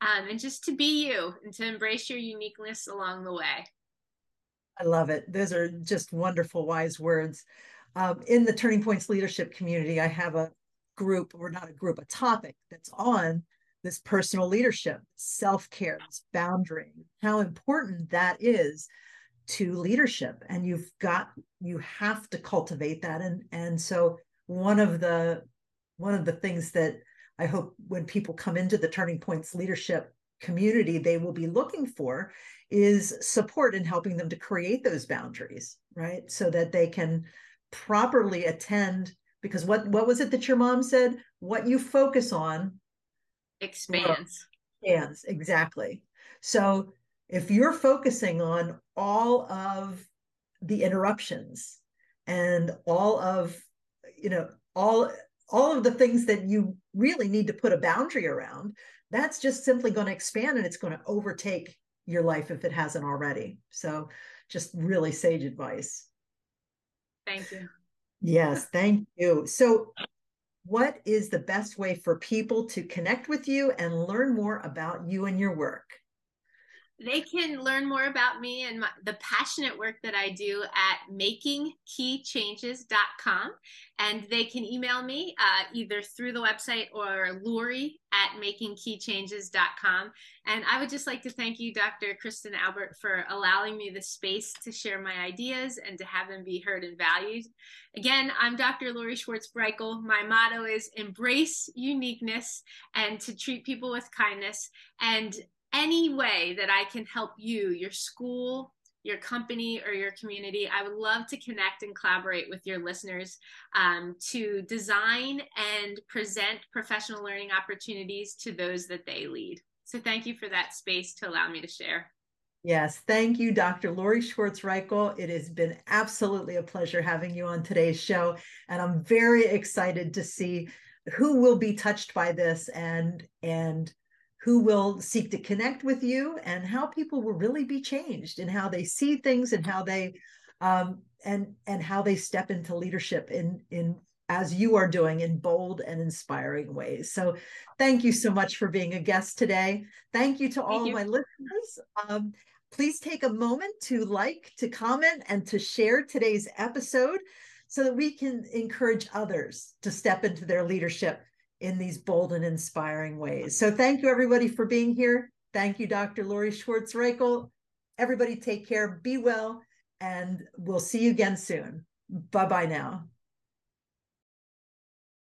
Um, and just to be you and to embrace your uniqueness along the way. I love it. Those are just wonderful, wise words. Um, in the Turning Points leadership community, I have a group, or not a group, a topic that's on this personal leadership, self care, this boundary, how important that is to leadership. And you've got, you have to cultivate that. And, and so one of the, one of the things that I hope when people come into the Turning Points leadership community, they will be looking for is support in helping them to create those boundaries, right? So that they can properly attend. Because what what was it that your mom said? What you focus on expands. Expands, exactly. So if you're focusing on all of the interruptions and all of, you know, all all of the things that you really need to put a boundary around, that's just simply going to expand and it's going to overtake your life if it hasn't already. So just really sage advice. Thank you. Yes, thank you. So what is the best way for people to connect with you and learn more about you and your work? They can learn more about me and my, the passionate work that I do at makingkeychanges.com. And they can email me uh, either through the website or Lori at makingkeychanges.com. And I would just like to thank you, Dr. Kristen Albert, for allowing me the space to share my ideas and to have them be heard and valued. Again, I'm Dr. Lori Schwartz Reichl. My motto is embrace uniqueness and to treat people with kindness. And any way that I can help you, your school, your company, or your community, I would love to connect and collaborate with your listeners um, to design and present professional learning opportunities to those that they lead. So, thank you for that space to allow me to share. Yes, thank you, Dr. Lori Schwartz Reichl. It has been absolutely a pleasure having you on today's show. And I'm very excited to see who will be touched by this and and who will seek to connect with you and how people will really be changed in how they see things and how they um, and and how they step into leadership in in as you are doing in bold and inspiring ways. So thank you so much for being a guest today. Thank you to all my listeners. Um, please take a moment to like, to comment, and to share today's episode so that we can encourage others to step into their leadership in these bold and inspiring ways. So thank you everybody for being here. Thank you, Dr. Lori Schwartz Reichl. Everybody take care, be well, and we'll see you again soon. Bye bye now.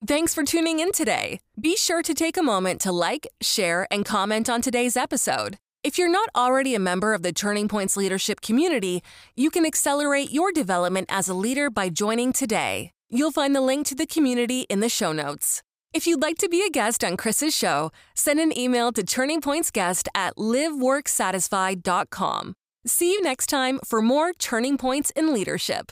Thanks for tuning in today. Be sure to take a moment to like, share, and comment on today's episode. If you're not already a member of the Turning Points Leadership community, you can accelerate your development as a leader by joining today. You'll find the link to the community in the show notes. If you'd like to be a guest on Kris's show, send an email to turningpointsguest at liveworksatisfied.com. See you next time for more Turning Points in Leadership.